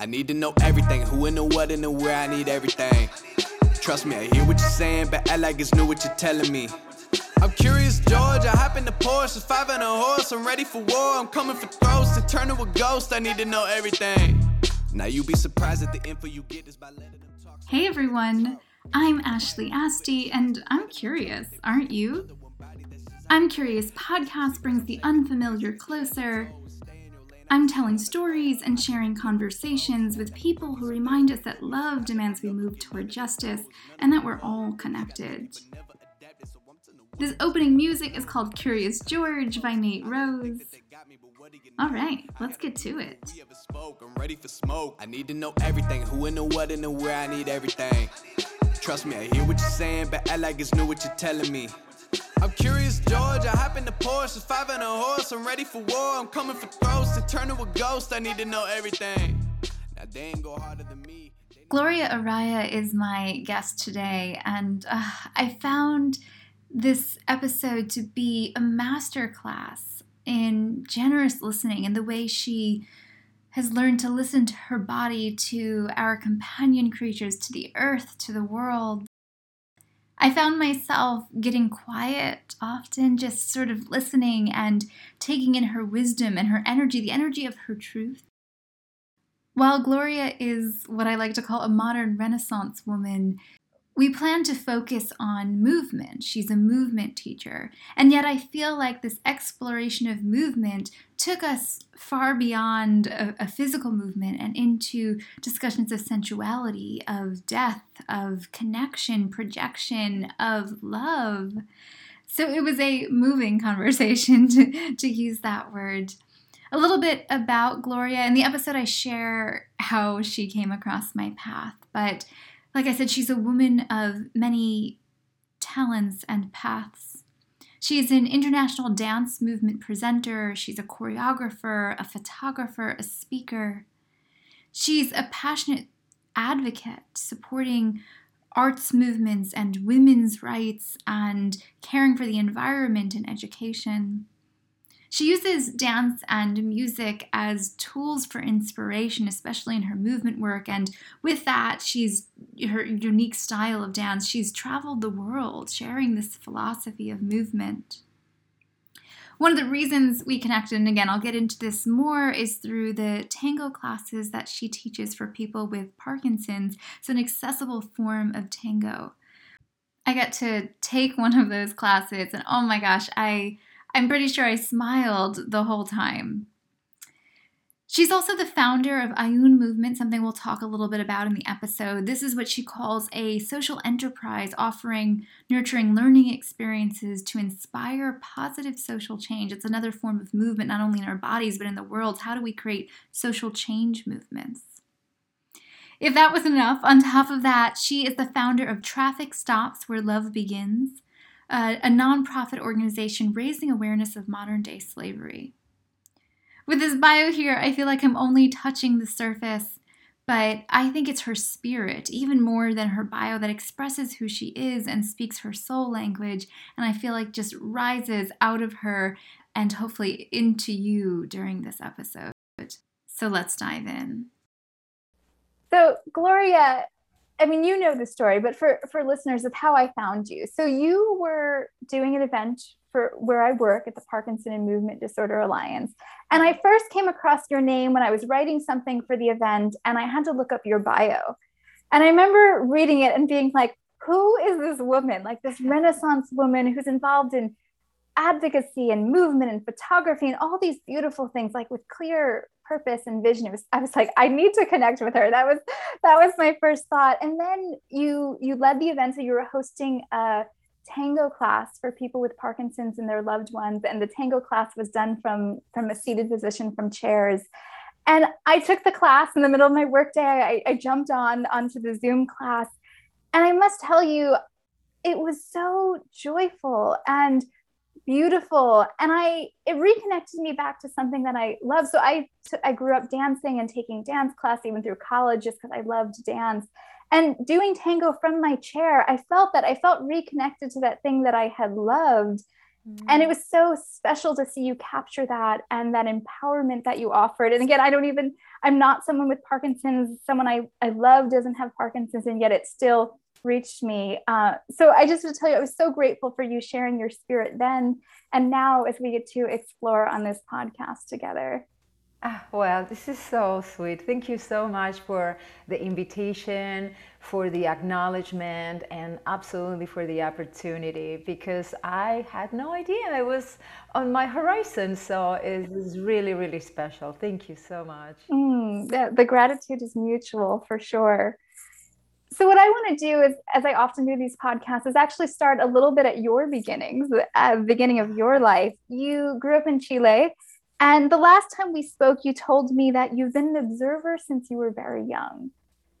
I need to know everything, who and the what and the where, I need everything. Trust me, I hear what you're saying, but act like it's new what you're telling me. I'm curious, George. I hop in the Porsche, five and a horse. I'm ready for war. I'm coming for throats to turn to a ghost. I need to know everything. Now you be surprised at the info you get is by letting them talk. Hey everyone, I'm Ashley Asti, and I'm curious, aren't you? I'm Curious podcast brings the unfamiliar closer. I'm telling stories and sharing conversations with people who remind us that love demands we move toward justice and that we're all connected. This opening music is called Curious George by Nate Rose. All right, let's get to it. I'm ready for smoke. I need to know everything, who and the what and the where, I need everything. Trust me, I hear what you're saying, but act like it's new what you're telling me. I'm curious, George. I hop in the Porsche, five and a horse. I'm ready for war. I'm coming for throats to turn to a ghost. I need to know everything. Now they ain't go harder than me. Gloria Araya is my guest today, and uh, I found this episode to be a masterclass in generous listening and the way she has learned to listen to her body, to our companion creatures, to the earth, to the world. I found myself getting quiet often, just sort of listening and taking in her wisdom and her energy, the energy of her truth. While Gloria is what I like to call a modern Renaissance woman, we plan to focus on movement. She's a movement teacher. And yet, I feel like this exploration of movement took us far beyond a, a, physical movement and into discussions of sensuality, of death, of connection, projection, of love. So it was a moving conversation, to, to use that word. A little bit about Gloria. In the episode, I share how she came across my path, but like I said, she's a woman of many talents and paths. She is an international dance movement presenter, she's a choreographer, a photographer, a speaker. She's a passionate advocate supporting arts movements and women's rights and caring for the environment and education. She uses dance and music as tools for inspiration, especially in her movement work. And with that, she's her unique style of dance. She's traveled the world sharing this philosophy of movement. One of the reasons we connected, and again, I'll get into this more, is through the tango classes that she teaches for people with Parkinson's. So, an accessible form of tango. I got to take one of those classes, and oh my gosh, I I'm pretty sure I smiled the whole time. She's also the founder of Ayun Movement, something we'll talk a little bit about in the episode. This is what she calls a social enterprise offering nurturing learning experiences to inspire positive social change. It's another form of movement, not only in our bodies, but in the world. How do we create social change movements? If that wasn't enough, on top of that, she is the founder of Traffic Stops Where Love Begins, a, a nonprofit organization raising awareness of modern day slavery. With this bio here, I feel like I'm only touching the surface, but I think it's her spirit, even more than her bio, that expresses who she is and speaks her soul language, and I feel like just rises out of her and hopefully into you during this episode. So let's dive in. So, Gloria, I mean, you know the story, but for for listeners of how I found you. So you were doing an event for where I work at the Parkinson and Movement Disorder Alliance. And I first came across your name when I was writing something for the event and I had to look up your bio. And I remember reading it and being like, who is this woman? Like this Renaissance woman who's involved in advocacy and movement and photography and all these beautiful things, like with clear purpose and vision. It was i was like i need to connect with her. That was that was my first thought. And then you you led the event. So you were hosting a tango class for people with parkinson's and their loved ones. And the tango class was done from from a seated position from chairs. And i took the class in the middle of my workday. I, I jumped on onto the zoom class. And i must tell you it was so joyful. And beautiful. And i it reconnected me back to something that i love. So I, t- I grew up dancing and taking dance class even through college just because i loved dance. And doing tango from my chair i felt that i felt reconnected to that thing that i had loved. And it mm. was so special to see you capture that and that empowerment that you offered. And again i don't even i'm not someone with parkinson's. Someone i, I love doesn't have parkinson's and yet it still reached me uh, so i just want to tell you i was so grateful for you sharing your spirit then and now as we get to explore on this podcast together Ah, well, this is so sweet. Thank you so much for the invitation, for the acknowledgement, and absolutely for the opportunity because I had no idea it was on my horizon. So it was really, really special. Thank you so much. Mm, the, the gratitude is mutual for sure. So, what I want to do is, as I often do these podcasts, is actually start a little bit at your beginnings, the beginning of your life. You grew up in Chile and the last time we spoke, you told me that you've been an observer since you were very young.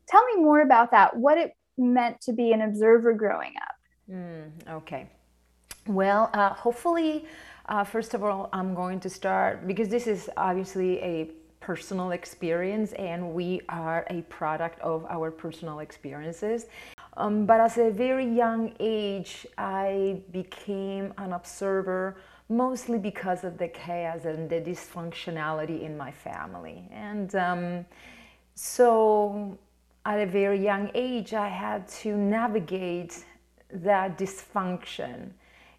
Tell me more about that, what it meant to be an observer growing up. Mm, okay. Well, uh, hopefully, uh, first of all, I'm going to start because this is obviously a personal experience and we are a product of our personal experiences. Um, but as a very young age, I became an observer mostly because of the chaos and the dysfunctionality in my family. And um, so at a very young age, I had to navigate that dysfunction.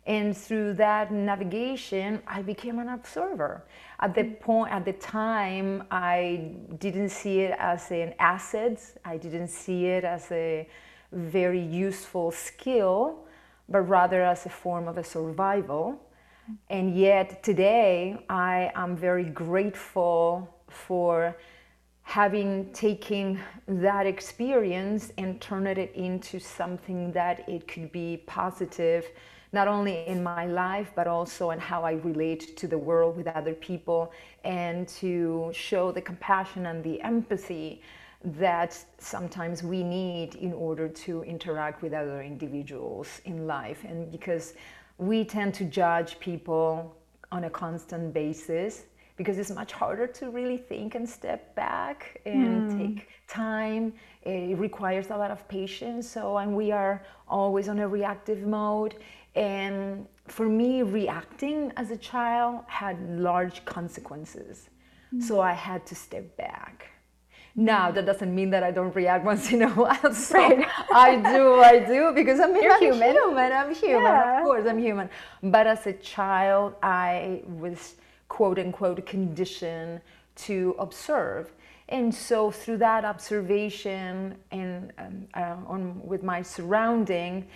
And through that navigation, I became an observer. At the hmm. point, at the time, I didn't see it as an asset. I didn't see it as a very useful skill, but rather as a form of a survival. Hmm. And yet today, I am very grateful for having taken that experience and turned it into something that it could be positive not only in my life but also in how I relate to the world with other people and to show the compassion and the empathy that sometimes we need in order to interact with other individuals in life and because we tend to judge people on a constant basis because it's much harder to really think and step back and mm. take time. It requires a lot of patience. So, and we are always on a reactive mode. And for me, reacting as a child had large consequences. Mm. So I had to step back. Now that doesn't mean that I don't react once in a while. So right. I do, I do because I'm, You're I'm human. human. I'm human. Yeah. Of course, I'm human. But as a child, I was quote unquote conditioned to observe. And so through that observation and um, uh, on with my surrounding,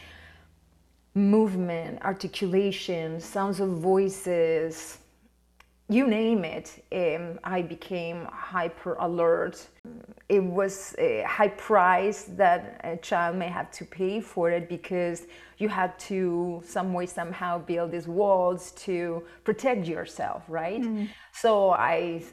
movement, articulation, sounds of voices, you name it, um, I became hyper alert. It was a high price that a child may have to pay for it because you had to, some way, somehow build these walls to protect yourself, right? Mm. So I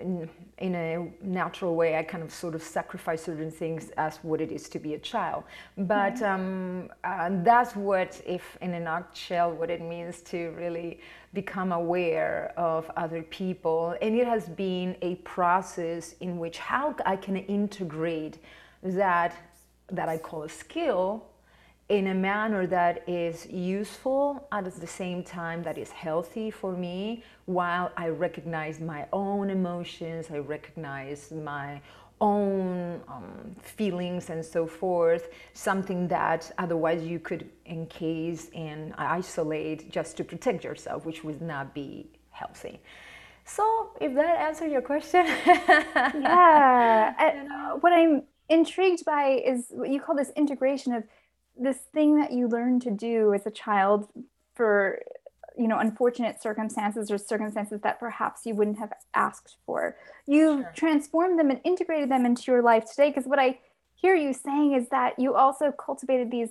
in, in, a natural way, I kind of sort of sacrifice certain things as what it is to be a child. But um, uh, that's what, if in a nutshell, what it means to really become aware of other people. And it has been a process in which how I can integrate that that I call a skill in a manner that is useful and at the same time that is healthy for me while I recognize my own emotions, I recognize my own um, feelings and so forth, something that otherwise you could encase and isolate just to protect yourself, which would not be healthy. So, if that answers your question, yeah. Uh, what I'm intrigued by is what you call this integration of this thing that you learn to do as a child for you know unfortunate circumstances or circumstances that perhaps you wouldn't have asked for you sure. transformed them and integrated them into your life today because what i hear you saying is that you also cultivated these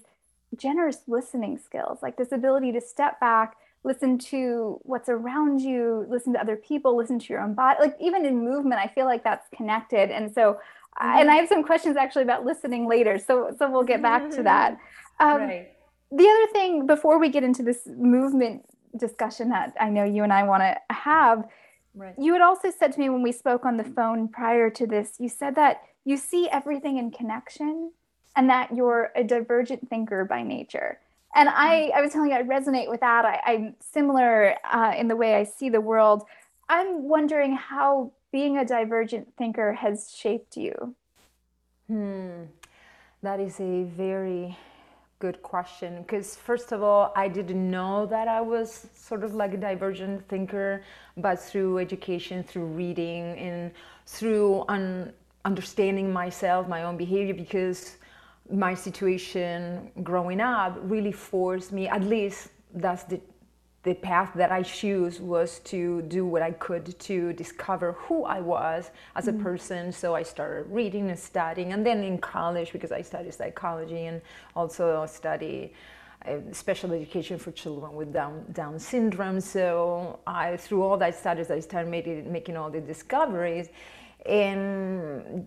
generous listening skills like this ability to step back listen to what's around you listen to other people listen to your own body like even in movement i feel like that's connected and so mm-hmm. and i have some questions actually about listening later so so we'll get back to that um, right. the other thing before we get into this movement discussion that I know you and I want to have. Right. You had also said to me when we spoke on the phone prior to this, you said that you see everything in connection and that you're a divergent thinker by nature. And I, I was telling you, I resonate with that. I, I'm similar uh, in the way I see the world. I'm wondering how being a divergent thinker has shaped you. Hmm. That is a very good question because first of all i didn't know that i was sort of like a divergent thinker but through education through reading and through un- understanding myself my own behavior because my situation growing up really forced me at least that's the the path that I choose was to do what I could to discover who I was as a mm. person. So I started reading and studying, and then in college, because I studied psychology and also study uh, special education for children with Down, Down syndrome. So I, through all that studies, I started making, making all the discoveries, and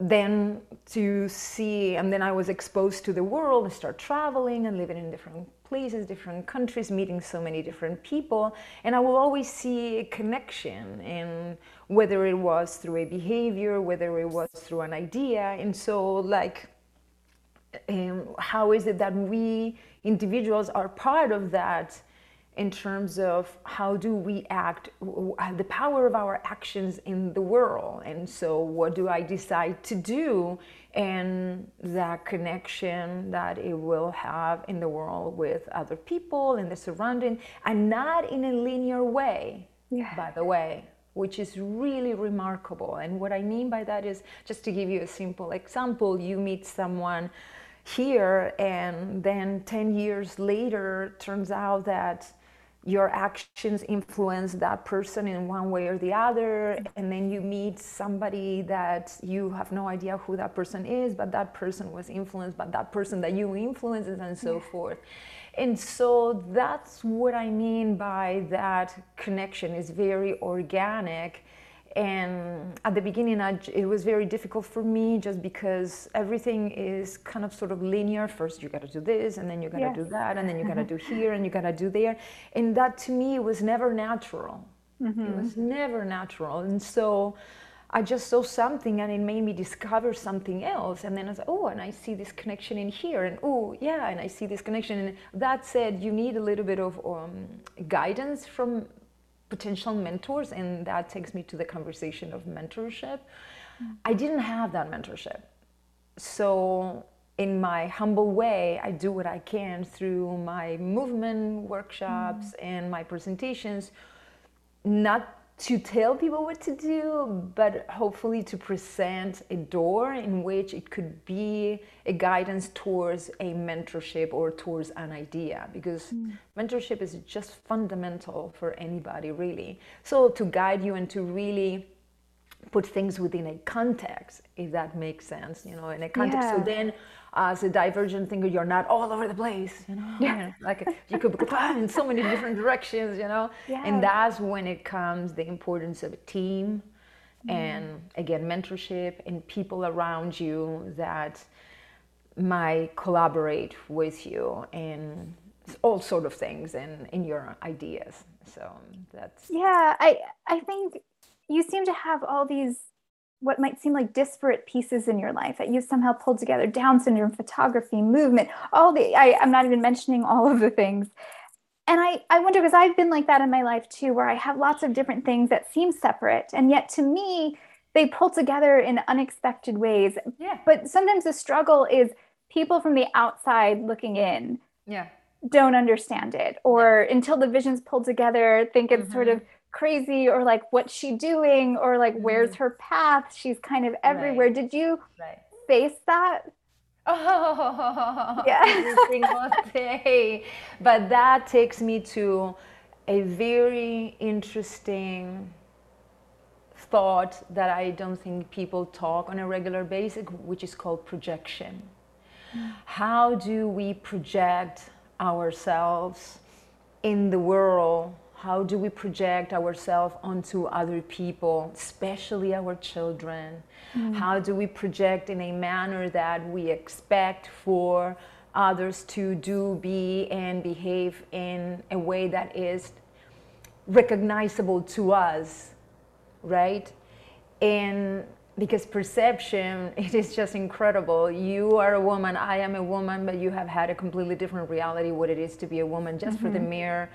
then to see, and then I was exposed to the world and start traveling and living in different places, different countries, meeting so many different people, and I will always see a connection, and whether it was through a behavior, whether it was through an idea, and so like, um, how is it that we individuals are part of that? in terms of how do we act, the power of our actions in the world. And so, what do I decide to do, and that connection that it will have in the world with other people in the surrounding, and not in a linear way, yeah. by the way. Which is really remarkable. And what I mean by that is just to give you a simple example you meet someone here, and then 10 years later, turns out that your actions influence that person in one way or the other and then you meet somebody that you have no idea who that person is but that person was influenced by that person that you influenced and so yeah. forth and so that's what i mean by that connection is very organic and at the beginning I, it was very difficult for me just because everything is kind of sort of linear first you got to do this and then you got to yes. do that and then you got to do here and you got to do there and that to me was never natural mm-hmm. it was never natural and so I just saw something and it made me discover something else. And then I was like, oh, and I see this connection in here. And oh, yeah, and I see this connection. And that said, you need a little bit of um, guidance from potential mentors and that takes me to the conversation of mentorship mm-hmm. i didn't have that mentorship so in my humble way i do what i can through my movement workshops mm-hmm. and my presentations not to tell people what to do, but hopefully to present a door in which it could be a guidance towards a mentorship or towards an idea, because mm. mentorship is just fundamental for anybody, really. So, to guide you and to really put things within a context, if that makes sense, you know, in a context. Yeah. So then as a divergent thinker, you're not all over the place, you know. Yeah. like you could go in so many different directions, you know. Yeah. And that's when it comes the importance of a team, mm. and again mentorship and people around you that might collaborate with you and all sort of things and in your ideas. So that's yeah. I I think you seem to have all these what might seem like disparate pieces in your life that you somehow pulled together down syndrome photography movement all the I, i'm not even mentioning all of the things and i i wonder because i've been like that in my life too where i have lots of different things that seem separate and yet to me they pull together in unexpected ways yeah but sometimes the struggle is people from the outside looking in yeah don't understand it or yeah. until the visions pulled together think it's mm-hmm. sort of crazy or like what's she doing or like mm-hmm. where's her path she's kind of everywhere right. did you right. face that oh yeah every single day but that takes me to a very interesting thought that i don't think people talk on a regular basis which is called projection mm. how do we project ourselves in the world how do we project ourselves onto other people, especially our children? Mm. How do we project in a manner that we expect for others to do, be, and behave in a way that is recognizable to us, right? And because perception it is just incredible you are a woman i am a woman but you have had a completely different reality what it is to be a woman just mm-hmm. for the mm-hmm. mere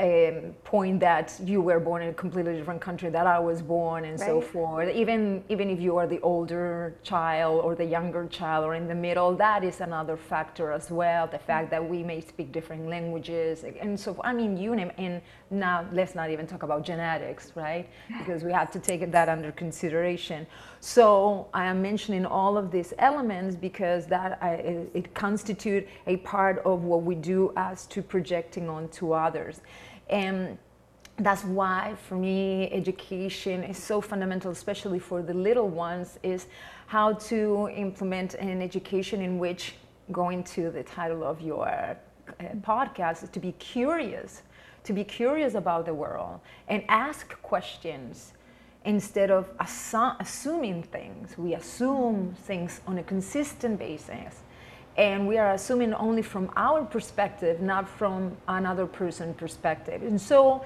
um, point that you were born in a completely different country that I was born and right. so forth. Even even if you are the older child or the younger child or in the middle, that is another factor as well. The fact that we may speak different languages and so I mean you name and now let's not even talk about genetics, right? Because we have to take that under consideration. So I am mentioning all of these elements because that I, it, it constitute a part of what we do as to projecting onto others. And that's why for me education is so fundamental especially for the little ones is how to implement an education in which going to the title of your uh, podcast is to be curious to be curious about the world and ask questions instead of assu- assuming things we assume things on a consistent basis and we are assuming only from our perspective, not from another person's perspective. And so,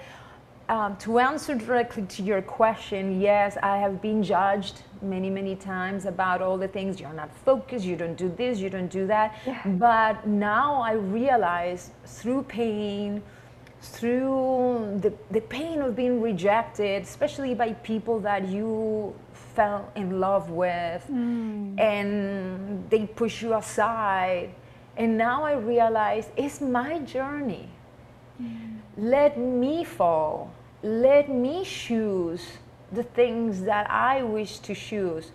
um, to answer directly to your question, yes, I have been judged many, many times about all the things. You're not focused, you don't do this, you don't do that. Yeah. But now I realize through pain, through the, the pain of being rejected, especially by people that you fell in love with mm. and they push you aside. And now I realize it's my journey. Mm. Let me fall. Let me choose the things that I wish to choose.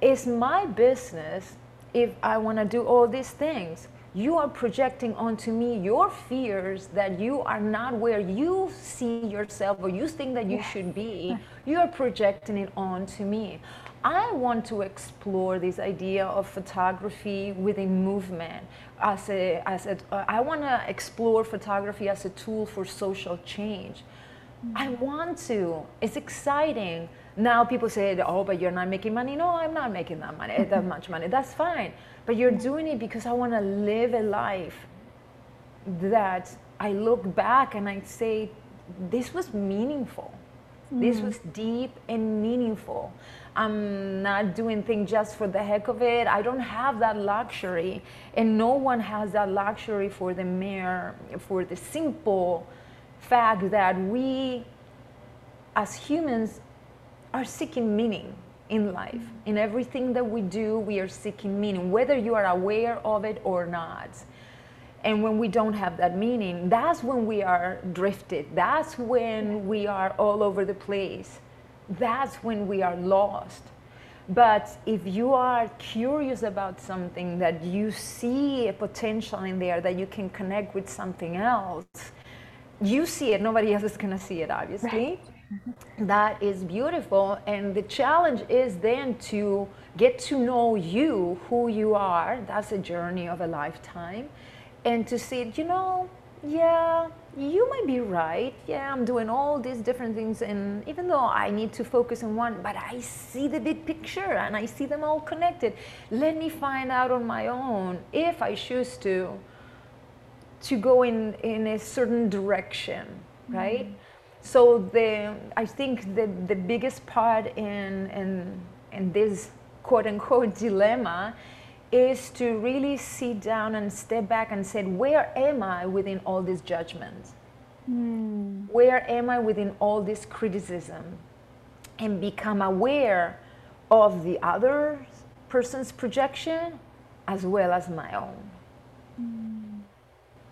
It's my business if I want to do all these things you are projecting onto me your fears that you are not where you see yourself or you think that you yes. should be. You are projecting it onto me. I want to explore this idea of photography within movement as a as a uh, I want to explore photography as a tool for social change. Mm-hmm. I want to. It's exciting. Now people say, "Oh, but you're not making money." No, I'm not making that money, that much money. That's fine but you're doing it because I want to live a life that I look back and I say, this was meaningful. Mm. This was deep and meaningful. I'm not doing things just for the heck of it. I don't have that luxury, and no one has that luxury for the mere, for the simple fact that we, as humans, are seeking meaning in life. In everything that we do, we are seeking meaning, whether you are aware of it or not. And when we don't have that meaning, that's when we are drifted. That's when we are all over the place. That's when we are lost. But if you are curious about something that you see a potential in there, that you can connect with something else, you see it, nobody else is going to see it, obviously. Right that is beautiful and the challenge is then to get to know you who you are. That's a journey of a lifetime. And to see you know yeah you might be right. Yeah i'm doing all these different things and even though i need to focus on one but i see the big picture and i see them all connected. Let me find out on my own if i choose to to go in in a certain direction right? Mm-hmm so the I think the the biggest part in in in this quote unquote dilemma is to really sit down and step back and say, where am I within all these judgments? Mm. Where am I within all this criticism? And become aware of the other person's projection as well as my own. Mm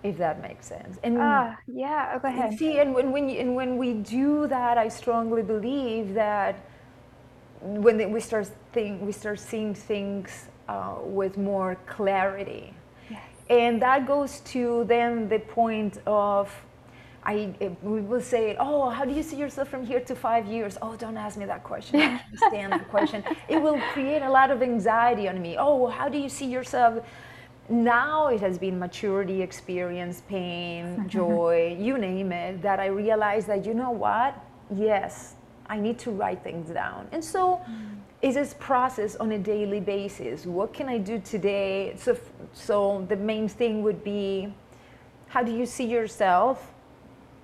if that makes sense. And ah, yeah, oh, go ahead. See, and when, when, and when we do that, I strongly believe that when we start think, we start seeing things uh, with more clarity. Yes. And that goes to then the point of I, we will say, oh, how do you see yourself from here to five years? Oh, don't ask me that question. I can't stand that question. It will create a lot of anxiety on me. Oh, how do you see yourself now it has been maturity experience pain joy you name it that i realized that you know what? Yes i need to write things down. And so mm. is this process on a daily basis. What can i do today? So so the main thing would be how do you see yourself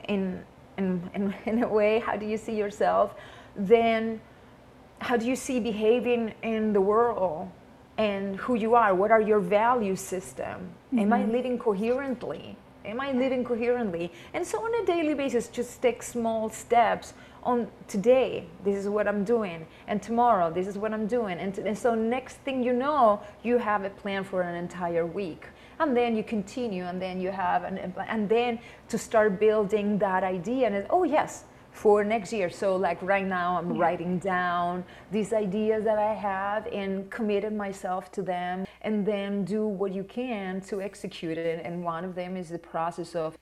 in in, in, in a way? How do you see yourself? Then how do you see behaving in the world and who you are? What are your value system? Mm-hmm. Am I mm-hmm. living coherently? Am I living coherently? And so on a daily basis, just take small steps on today, this is what I'm doing, and tomorrow, this is what I'm doing. And, and so, next thing you know, you have a plan for an entire week. And then you continue, and then you have, an, and then to start building that idea. And oh, yes, for next year. So like right now I'm yeah. writing down these ideas that I have and committed myself to them and then do what you can to execute it. And one of them is the process of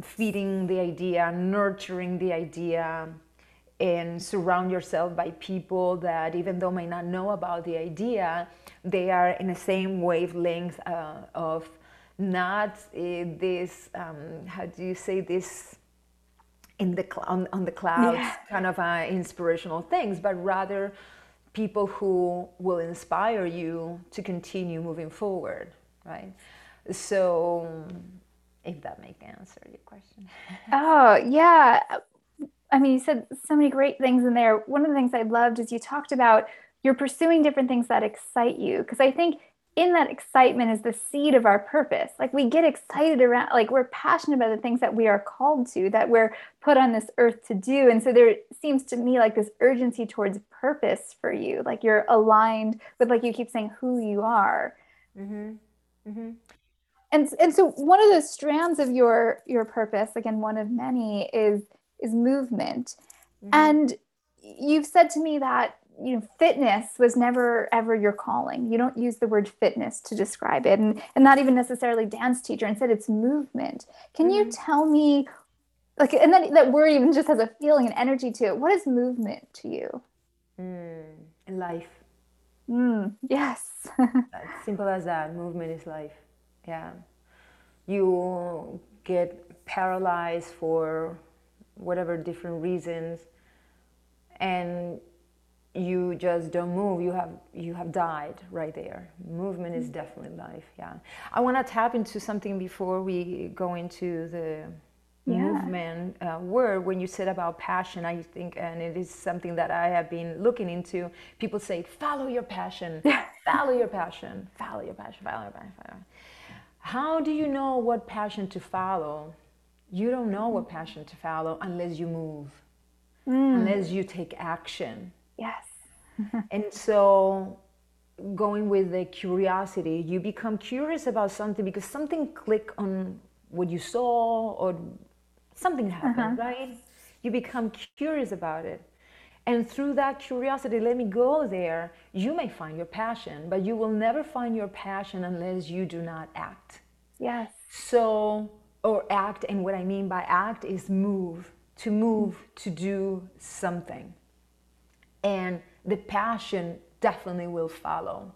feeding the idea, nurturing the idea, and surround yourself by people that even though may not know about the idea, they are in the same wavelength uh, of not uh, this, um, how do you say this, in the on, on the clouds yeah. kind of uh, inspirational things but rather people who will inspire you to continue moving forward right? So if that makes answer your question. Oh yeah. I mean you said so many great things in there. One of the things i loved is you talked about you're pursuing different things that excite you because i think in that excitement is the seed of our purpose. Like we get excited around, like we're passionate about the things that we are called to, that we're put on this earth to do. And so there seems to me like this urgency towards purpose for you. Like you're aligned with, like you keep saying, who you are. Mm-hmm. Mm-hmm. And, and so one of those strands of your your purpose, again, one of many, is is movement. Mm-hmm. And you've said to me that you know fitness was never ever your calling. You don't use the word fitness to describe it and, and not even necessarily dance teacher. Instead it's movement. Can mm-hmm. you tell me like and that, that word even just has a feeling and energy to it. What is movement to you? Mm, life. Mm, yes. Simple as that movement is life. Yeah. You get paralyzed for whatever different reasons and you just don't move. You have you have died right there. Movement is definitely life yeah. I want to tap into something before we go into the yeah. movement uh, word. When you said about passion i think and it is something that i have been looking into. People say follow your passion follow your passion follow your passion follow your passion follow. how do you know what passion to follow? You don't know what passion to follow unless you move. Mm. unless you take action Yes. and so going with the curiosity, you become curious about something because something click on what you saw or something happened, uh-huh. right? You become curious about it. And through that curiosity, let me go there, you may find your passion, but you will never find your passion unless you do not act. Yes. So, or act, and what I mean by act is move, to move, to do something and the passion definitely will follow.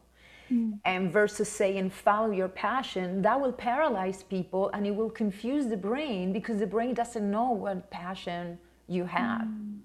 Mm. And versus saying follow your passion, that will paralyze people and it will confuse the brain because the brain doesn't know what passion you have. Mm.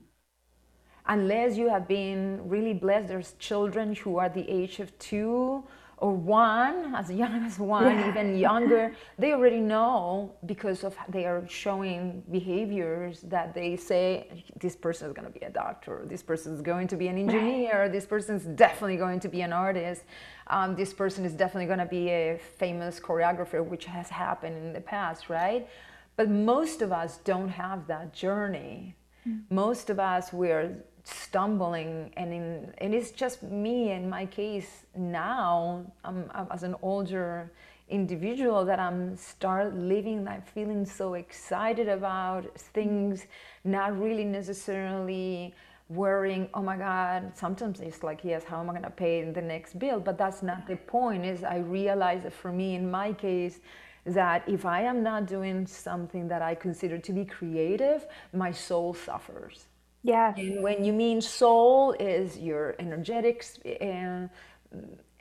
Unless you have been really blessed, there's children who are the age of two or one, as young as one, yeah. even younger, they already know because of they are showing behaviors that they say this person is going to be a doctor, this person is going to be an engineer, this person is definitely going to be an artist, um, this person is definitely going to be a famous choreographer, which has happened in the past, right? But most of us don't have that journey. Mm. Most of us we're stumbling and in and it's just me in my case now. I'm, I'm, as an older individual that i'm start living I'm feeling so excited about things not really necessarily worrying oh my god sometimes it's like yes how am i to pay the next bill? But that's not the point is i realize that for me in my case that if i am not doing something that i consider to be creative my soul suffers yeah. And when you mean soul is your energetics and,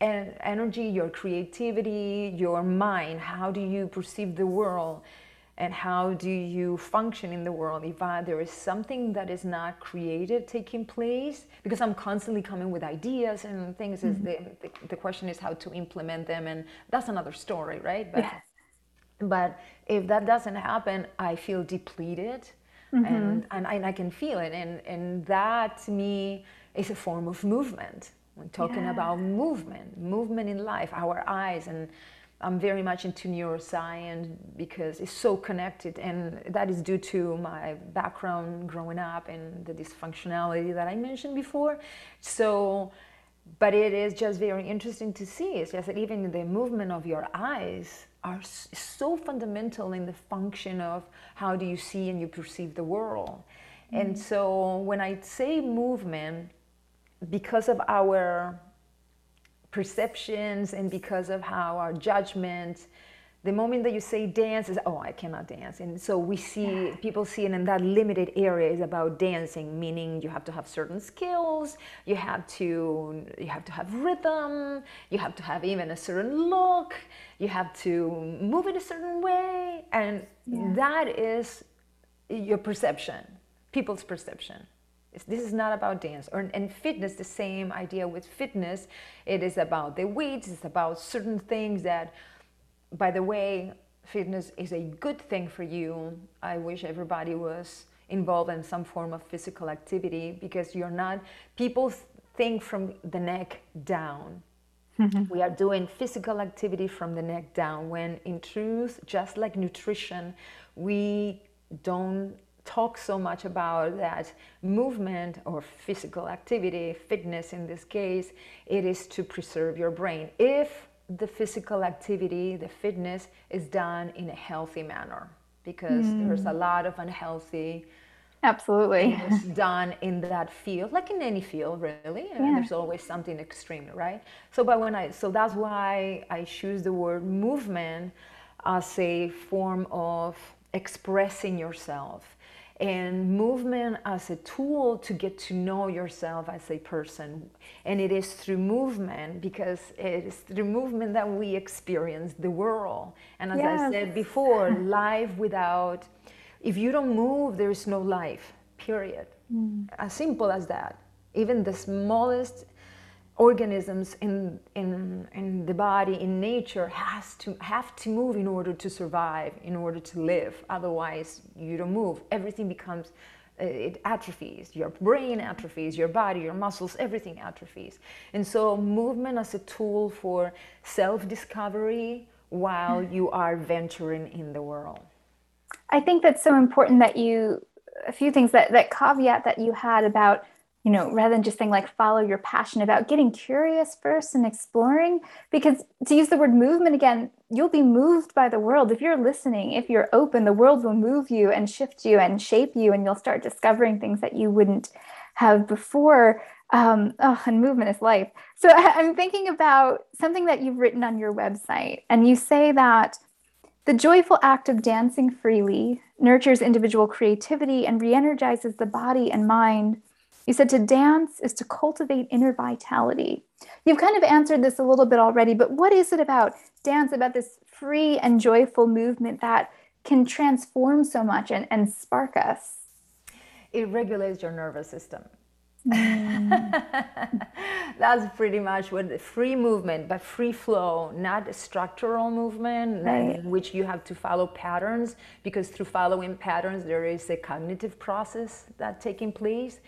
and energy, your creativity, your mind. How do you perceive the world? And how do you function in the world if uh, there is something that is not created taking place? Because I'm constantly coming with ideas and things. Mm-hmm. The, the, the, question is how to implement them, and that's another story, right? But, yes. but if that doesn't happen, I feel depleted mm-hmm. and, and, and I can feel it. And, and that to me is a form of movement. When talking yeah. about movement, movement in life, our eyes, and I'm very much into neuroscience because it's so connected, and that is due to my background growing up and the dysfunctionality that I mentioned before. So, but it is just very interesting to see. It's just that even the movement of your eyes are so fundamental in the function of how do you see and you perceive the world. Mm-hmm. And so when I say movement, because of our perceptions and because of how our judgment the moment that you say dance is oh i cannot dance. And so we see yeah. people see it in that limited area is about dancing meaning you have to have certain skills you have to you have to have rhythm you have to have even a certain look you have to move in a certain way. And yeah. that is your perception people's perception. This is not about dance. Or and fitness the same idea with fitness. It is about the weights it's about certain things that by the way fitness is a good thing for you. I wish everybody was involved in some form of physical activity because you're not people think from the neck down. Mm-hmm. We are doing physical activity from the neck down when in truth just like nutrition we don't talk so much about that movement or physical activity, fitness in this case, it is to preserve your brain. If the physical activity, the fitness is done in a healthy manner, because mm. there's a lot of unhealthy absolutely done in that field like in any field really yeah. there's always something extreme right so but when i so that's why i choose the word movement as a form of expressing yourself and movement as a tool to get to know yourself as a person. And it is through movement because it is through movement that we experience the world. And as yes. I said before, life without, if you don't move, there is no life, period. Mm. As simple as that. Even the smallest organisms in, in, in the body in nature has to have to move in order to survive in order to live. Otherwise you don't move. Everything becomes uh, it atrophies. Your brain atrophies your body your muscles everything atrophies. And so movement as a tool for self-discovery while hmm. you are venturing in the world. I think that's so important that you a few things that that caveat that you had about you know, rather than just saying like follow your passion about getting curious first and exploring. Because to use the word movement again, you'll be moved by the world. If you're listening, if you're open, the world will move you and shift you and shape you, and you'll start discovering things that you wouldn't have before. Um, oh, and movement is life. So I'm thinking about something that you've written on your website, and you say that the joyful act of dancing freely nurtures individual creativity and re energizes the body and mind you said to dance is to cultivate inner vitality. You've kind of answered this a little bit already, but what is it about dance, about this free and joyful movement that can transform so much and, and spark us? It regulates your nervous system. Mm. That's pretty much what free movement, but free flow, not structural movement right. in which you have to follow patterns, because through following patterns, there is a cognitive process that taking place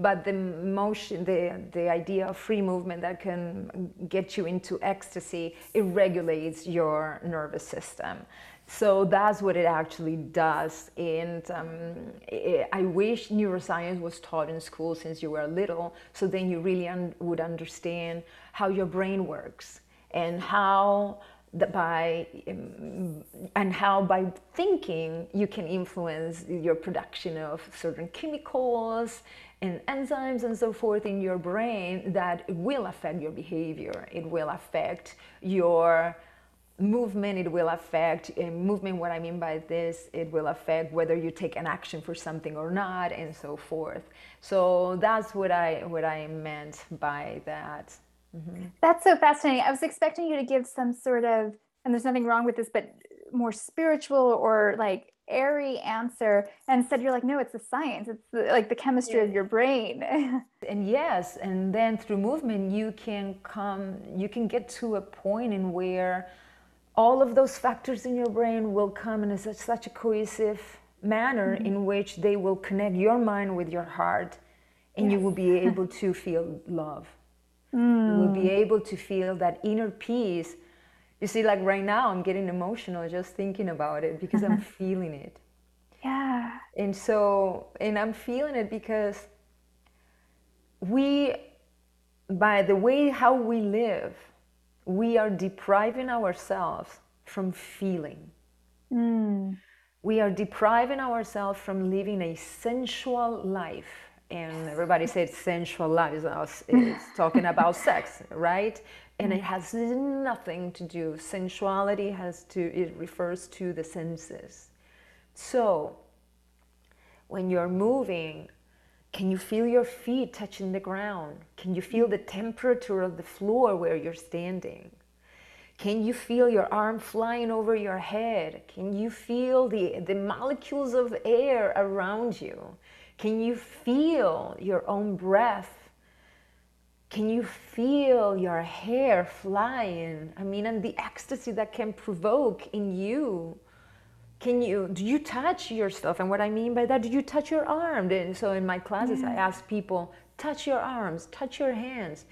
but the motion, the, the idea of free movement that can get you into ecstasy, it regulates your nervous system. So that's what it actually does. And um, I wish neuroscience was taught in school since you were little, so then you really un- would understand how your brain works and how by um, and how by thinking you can influence your production of certain chemicals and enzymes and so forth in your brain that will affect your behavior. It will affect your movement it will affect uh, movement what i mean by this it will affect whether you take an action for something or not and so forth so that's what i what i meant by that mm-hmm. that's so fascinating i was expecting you to give some sort of and there's nothing wrong with this but more spiritual or like airy answer and instead you're like no it's the science it's the, like the chemistry yeah. of your brain and yes and then through movement you can come you can get to a point in where all of those factors in your brain will come in such, such a cohesive manner mm-hmm. in which they will connect your mind with your heart and yes. you will be able to feel love. Mm. You will be able to feel that inner peace. You see, like right now, I'm getting emotional just thinking about it because I'm feeling it. Yeah. And so, and I'm feeling it because we, by the way how we live, we are depriving ourselves from feeling. Mm. We are depriving ourselves from living a sensual life and everybody says sensual life is, is talking about sex, right? And it has nothing to do. Sensuality has to it refers to the senses. So when you're moving, can you feel your feet touching the ground? Can you feel the temperature of the floor where you're standing? Can you feel your arm flying over your head? Can you feel the, the molecules of air around you? Can you feel your own breath? Can you feel your hair flying? I mean, and the ecstasy that can provoke in you. Can you, do you touch yourself? And what I mean by that, do you touch your arm? And so in my classes, yeah. I mm. ask people, touch your arms, touch your hands.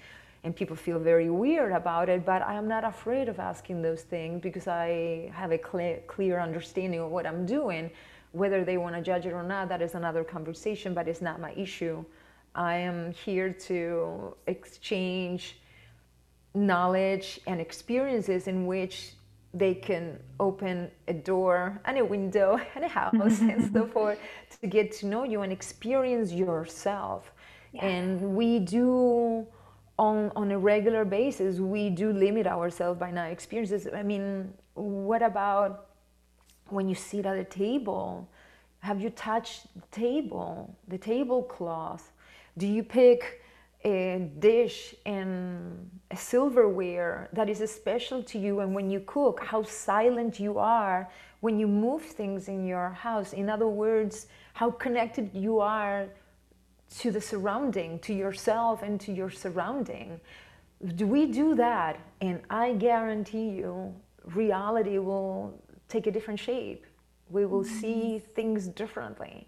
And people feel very weird about it, but I'm not afraid of asking those things because I have a clear, clear understanding of what I'm doing. Whether they want to judge it or not, that is another conversation, but it's not my issue. I am here to exchange knowledge and experiences in which they can open a door and a window and a house and so forth to get to know you and experience yourself. Yeah. And we do on on a regular basis, we do limit ourselves by not experiences. I mean, what about when you sit at a table, have you touched the table, the tablecloth? Do you pick a dish and a silverware that is special to you? And when you cook how silent you are when you move things in your house? In other words how connected you are to the surrounding to yourself and to your surrounding. Do we do that? And i guarantee you reality will take a different shape. We will mm-hmm. see things differently.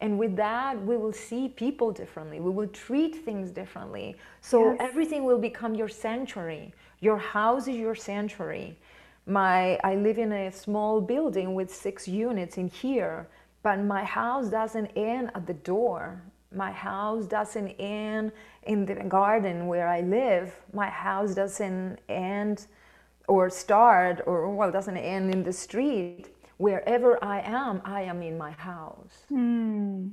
And with that, we will see people differently. We will treat things differently. So yes. everything will become your sanctuary. Your house is your sanctuary. My, I live in a small building with six units in here, but my house doesn't end at the door. My house doesn't end in the garden where I live. My house doesn't end or start or well doesn't end in the street. Wherever i am i am in my house. Mm.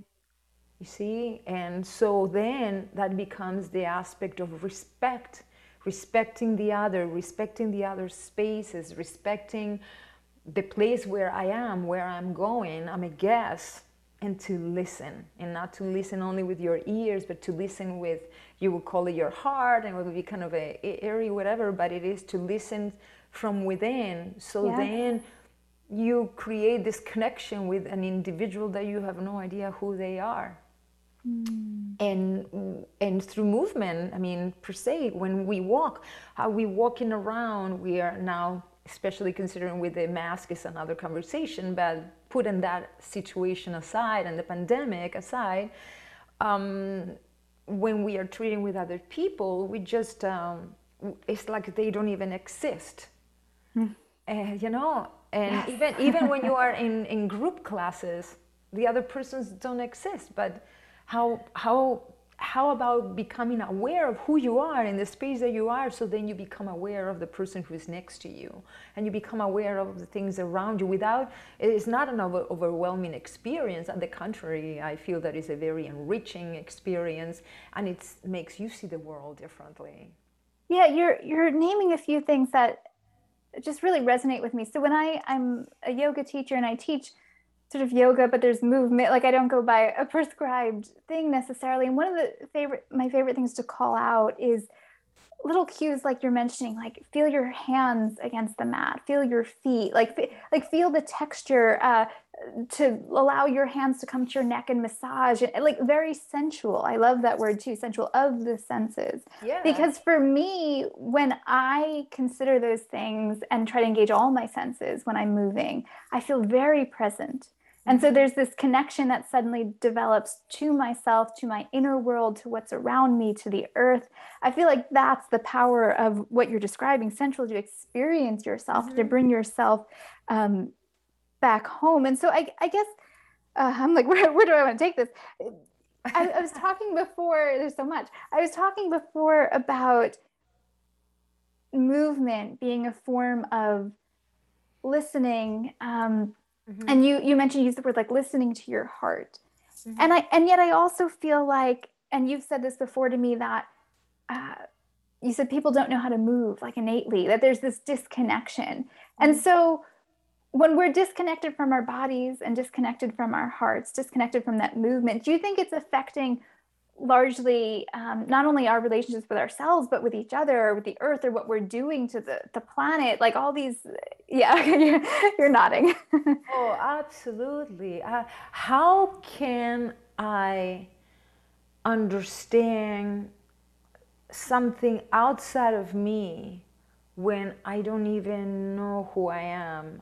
you see? And so then that becomes the aspect of respect respecting the other respecting the other spaces respecting the place where i am where i'm going. I'm a guest and to listen and not to listen only with your ears but to listen with you will call it your heart and it will be kind of a airy whatever but it is to listen from within so yeah. then you create this connection with an individual that you have no idea who they are mm. and and through movement i mean per se when we walk how we walking around we are now especially considering with the mask is another conversation but putting that situation aside and the pandemic aside um, when we are treating with other people, we just, um, it's like they don't even exist. Mm. Uh, you know, and yes. even even when you are in, in group classes, the other persons don't exist. But how how how about becoming aware of who you are in the space that you are so then you become aware of the person who is next to you. And you become aware of the things around you without it's not an over, overwhelming experience. On the contrary i feel that it's a very enriching experience and it makes you see the world differently. Yeah you're you're naming a few things that just really resonate with me. So when i i'm a yoga teacher and i teach sort of yoga, but there's movement. Like I don't go by a prescribed thing necessarily. And one of the favorite, my favorite things to call out is little cues like you're mentioning like feel your hands against the mat feel your feet like like feel the texture uh, to allow your hands to come to your neck and massage and like very sensual i love that word too sensual of the senses yeah. because for me when i consider those things and try to engage all my senses when i'm moving i feel very present And so there's this connection that suddenly develops to myself, to my inner world, to what's around me, to the earth. I feel like that's the power of what you're describing, central to experience yourself, mm-hmm. to bring yourself um, back home. And so I, I guess uh, I'm like, where, where do I want to take this? I, I was talking before, there's so much. I was talking before about movement being a form of listening. Um, mm-hmm. And you you mentioned you used the word like listening to your heart, mm-hmm. and I and yet I also feel like, and you've said this before to me that. Uh, you said people don't know how to move like innately that there's this disconnection mm-hmm. and so when we're disconnected from our bodies and disconnected from our hearts disconnected from that movement do you think it's affecting largely um, not only our relationships with ourselves but with each other or with the earth or what we're doing to the, the planet? Like all these yeah you're, you're nodding. Oh absolutely. Uh, how can i understand something outside of me when i don't even know who i am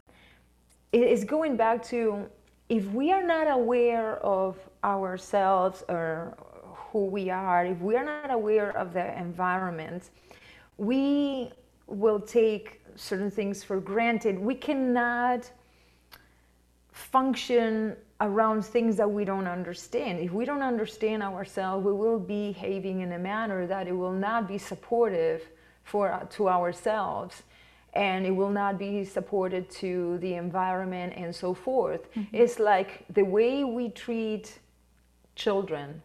it's going back to if we are not aware of ourselves or who we are, if we are not aware of the environment, we will take certain things for granted. We cannot function around things that we don't understand. If we don't understand ourselves, we will be behaving in a manner that it will not be supportive for to ourselves and it will not be supported to the environment and so forth. Mm-hmm. It's like the way we treat children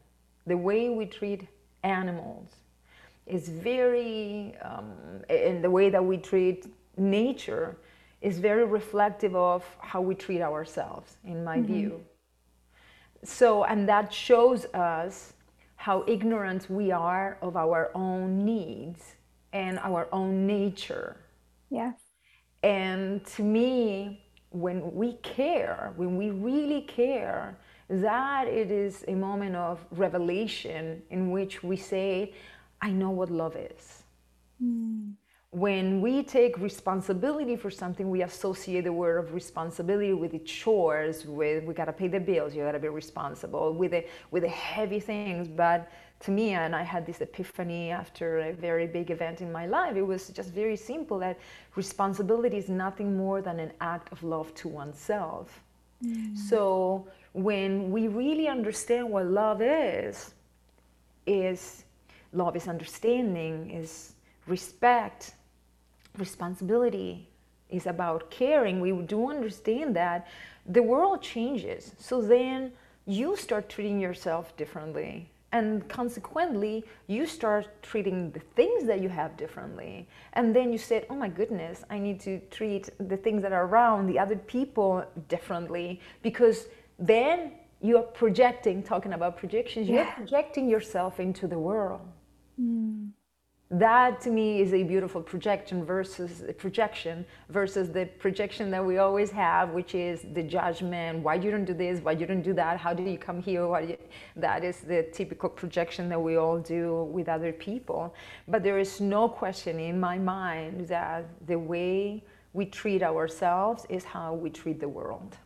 the way we treat animals is very, um, and the way that we treat nature is very reflective of how we treat ourselves, in my mm-hmm. view. So, and that shows us how ignorant we are of our own needs and our own nature. Yes. And to me, when we care, when we really care, that it is a moment of revelation in which we say, I know what love is. Mm. When we take responsibility for something, we associate the word of responsibility with the chores, with we gotta pay the bills, you gotta be responsible, with the with the heavy things. But to me, and I had this epiphany after a very big event in my life, it was just very simple that responsibility is nothing more than an act of love to oneself. Mm. So when we really understand what love is, is love is understanding, is respect, responsibility, is about caring. We do understand that the world changes. So then you start treating yourself differently and consequently you start treating the things that you have differently. And then you said oh my goodness i need to treat the things that are around the other people differently. Because then you're projecting talking about projections yeah. you're projecting yourself into the world. Mm that to me is a beautiful projection versus projection versus the projection that we always have which is the judgment why you don't do this why you don't do that how did you come here why that is the typical projection that we all do with other people but there is no question in my mind that the way we treat ourselves is how we treat the world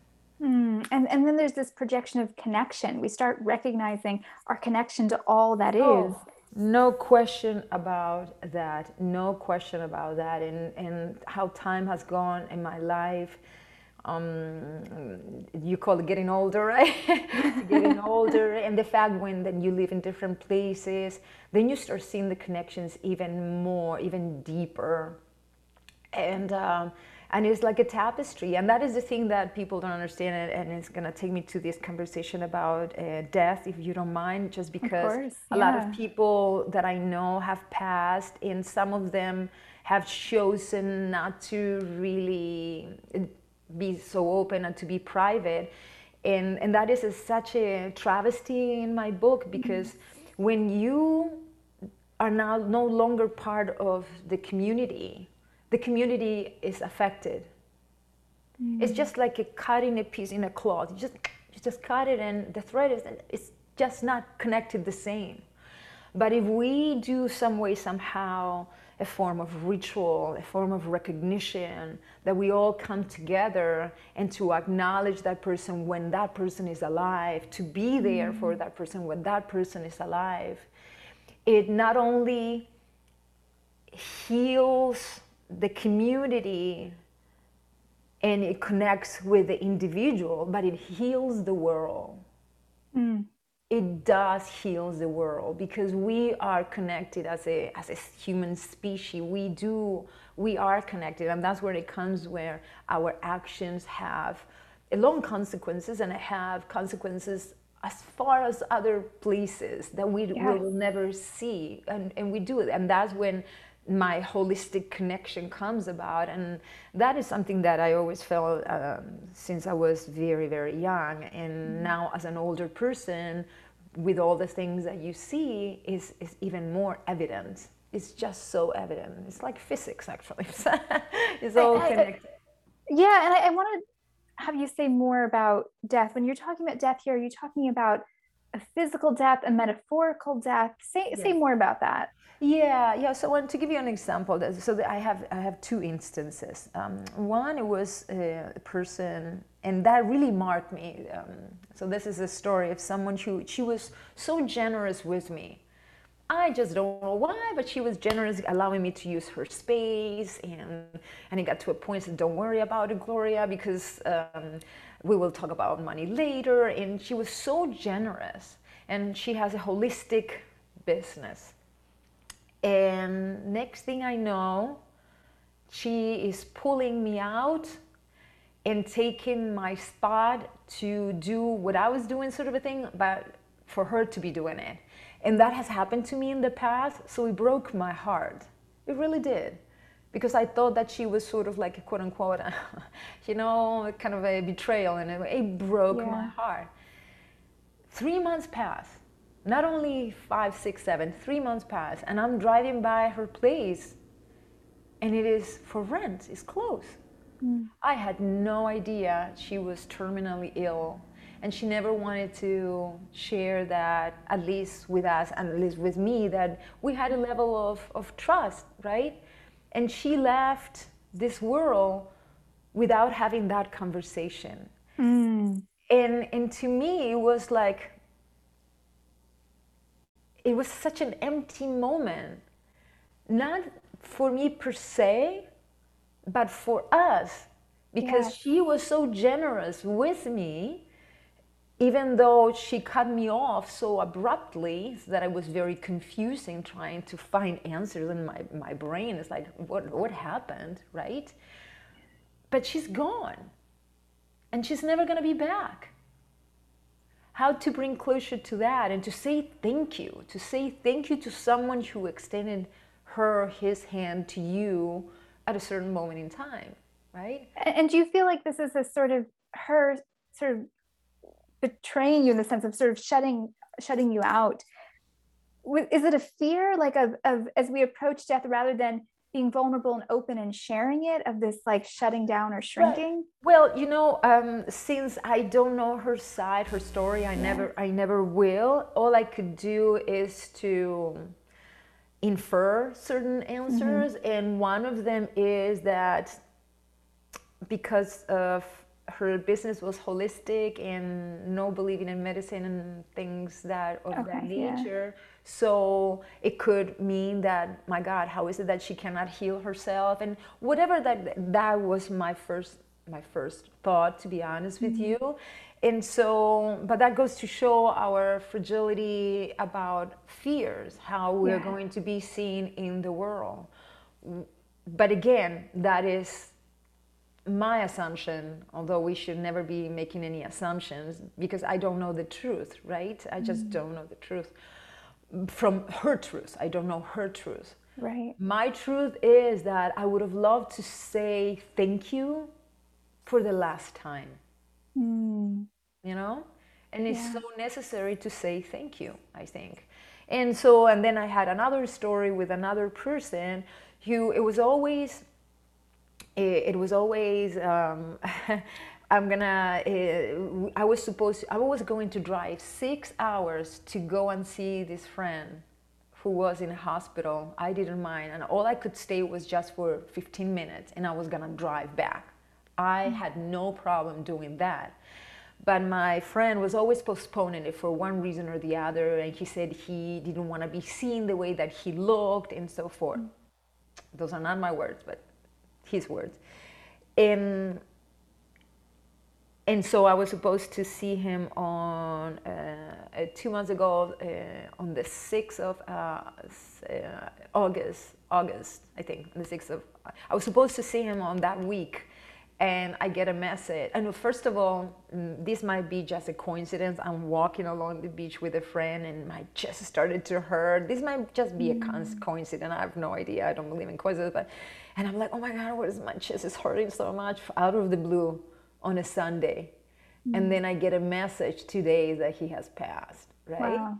Mm, and, and then there's this projection of connection. We start recognizing our connection to all that is. oh, is. No question about that. No question about that. And, and how time has gone in my life. Um, you call it getting older, right? getting older, and the fact when then you live in different places, then you start seeing the connections even more, even deeper. And um, and it's like a tapestry and that is the thing that people don't understand and it's going to take me to this conversation about uh, death if you don't mind just because course, yeah. a lot of people that i know have passed and some of them have chosen not to really uh, be so open and to be private and and that is a, such a travesty in my book because mm-hmm. when you are now no longer part of the community the community is affected. Mm. It's just like a cutting a piece in a cloth. You just you just cut it and the thread is it's just not connected the same. But if we do some way somehow a form of ritual, a form of recognition that we all come together and to acknowledge that person when that person is alive, to be there mm-hmm. for that person when that person is alive. It not only heals the community and it connects with the individual, but it heals the world. Mm. It does heal the world because we are connected as a as a human species. We do we are connected, and that's where it comes where our actions have long consequences and have consequences as far as other places that we yes. will never see and, and we do it and that's when my holistic connection comes about. And that is something that i always felt um, since i was very very young. And mm-hmm. now as an older person with all the things that you see is, is even more evident. It's just so evident. It's like physics actually. It's all connected. yeah and I, I want to have you say more about death. When you're talking about death here are you talking about a physical death a metaphorical death? Say yes. say more about that yeah, yeah. So, and to give you an example, so I have I have two instances. Um, one it was a person, and that really marked me. Um, so this is a story of someone who she was so generous with me. I just don't know why, but she was generous, allowing me to use her space, and and it got to a point. Said, "Don't worry about it, Gloria, because um, we will talk about money later." And she was so generous, and she has a holistic business and next thing I know, she is pulling me out and taking my spot to do what I was doing, sort of a thing, but for her to be doing it. And that has happened to me in the past, so it broke my heart. It really did. Because I thought that she was sort of like a quote unquote, you know, kind of a betrayal, and it broke yeah. my heart. Three months passed not only five, six, seven, three months pass, and I'm driving by her place, and it is for rent, it's closed. Mm. I had no idea she was terminally ill, and she never wanted to share that, at least with us, and at least with me, that we had a level of, of trust, right? And she left this world without having that conversation. Mm. And, and to me, it was like, it was such an empty moment. Not for me per se, but for us, because yes. she was so generous with me, even though she cut me off so abruptly that I was very confusing trying to find answers in my, my brain. It's like, what, what happened, right? But she's gone, and she's never gonna be back how to bring closure to that and to say thank you, to say thank you to someone who extended her, his hand to you at a certain moment in time, right? And do you feel like this is a sort of her sort of betraying you in the sense of sort of shutting shutting you out? Is it a fear like of, of as we approach death rather than being vulnerable and open and sharing it of this like shutting down or shrinking well, well you know um, since i don't know her side her story i yeah. never i never will all i could do is to infer certain answers mm-hmm. and one of them is that because of her business was holistic and no believing in medicine and things that of okay, that nature. Yeah. So it could mean that my God, how is it that she cannot heal herself? And whatever that that was my first my first thought, to be honest with mm-hmm. you. And so, but that goes to show our fragility about fears, how we're yeah. going to be seen in the world. But again, that is my assumption, although we should never be making any assumptions because I don't know the truth, right? I just mm don't know the truth from her truth. I don't know her truth. Right. My truth is that I would have loved to say thank you for the last time. Mm. You know? And it's yeah. so necessary to say thank you, I think. And so, and then I had another story with another person who it was always it, it was always um, I'm gonna. Uh, I was supposed. I was going to drive six hours to go and see this friend, who was in a hospital, I didn't mind. And all I could stay was just for 15 minutes and I was going to drive back. I mm. had no problem doing that. But my friend was always postponing it for one reason or the other. And he said he didn't want to be seen the way that he looked and so forth. Mm. Those are not my words, but his words. And and so I was supposed to see him on uh, uh, two months ago uh, on the 6th of uh, uh, August, August, I think, on the 6th of, I was supposed to see him on that week and I get a message. And first of all, mm, this might be just a coincidence. I'm walking along the beach with a friend and my chest started to hurt. This might just be a mm. coincidence. I have no idea. I don't believe in coincidences, but, and I'm like, oh my God, what is my chest is hurting so much out of the blue on a Sunday. Mm-hmm. And then I get a message today that he has passed, right? Wow.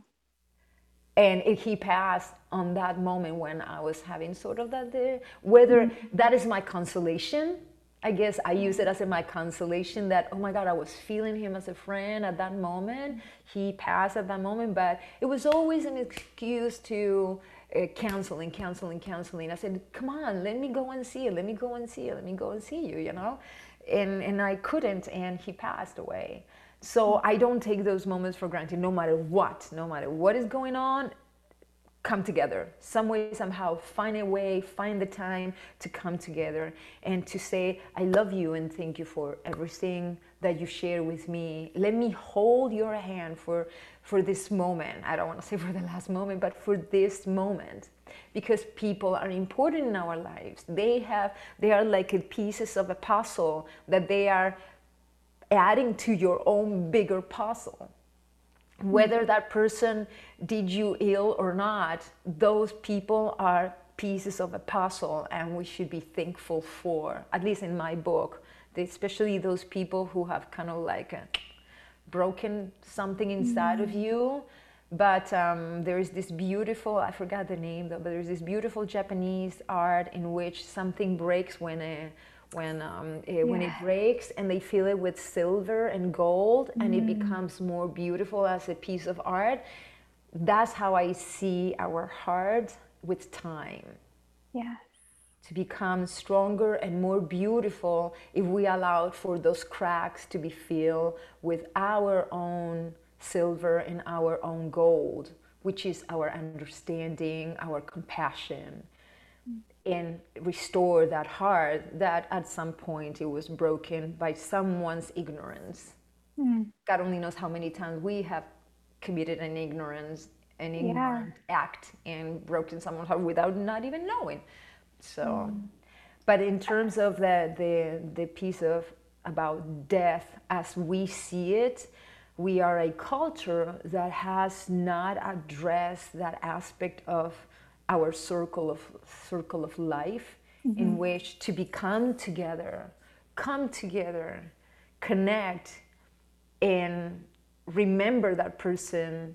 And it, he passed on that moment when I was having sort of that day. Whether mm-hmm. that is my consolation, I guess I use it as a, my consolation that, oh my God, I was feeling him as a friend at that moment. He passed at that moment, but it was always an excuse to uh, counseling, counseling, counseling. I said, come on, let me go and see you. Let me go and see you. Let me go and see you, you know? And, and I couldn't, and he passed away. So I don't take those moments for granted, no matter what, no matter what is going on. Come together, some way, somehow, find a way, find the time to come together and to say, I love you and thank you for everything that you share with me. Let me hold your hand for, for this moment. I don't want to say for the last moment, but for this moment because people are important in our lives. They have they are like pieces of a puzzle that they are adding to your own bigger puzzle. Whether mm-hmm. that person did you ill or not, those people are pieces of a puzzle and we should be thankful for, at least in my book, especially those people who have kind of like broken something inside mm-hmm. of you but um, there is this beautiful i forgot the name though but there's this beautiful japanese art in which something breaks when a when um, it, yeah. when it breaks and they fill it with silver and gold mm. and it mm. becomes more beautiful as a piece of art that's how i see our heart with time yeah to become stronger and more beautiful if we allow for those cracks to be filled with our own silver and our own gold, which is our understanding, our compassion, and restore that heart that at some point it was broken by someone's ignorance. Mm. God only knows how many times we have committed an ignorance, an ignorant yeah. act and broken someone's heart without not even knowing. So, mm. but in terms of the, the the piece of about death as we see it, we are a culture that has not addressed that aspect of our circle of circle of life mm-hmm. in which to become together come together connect and remember that person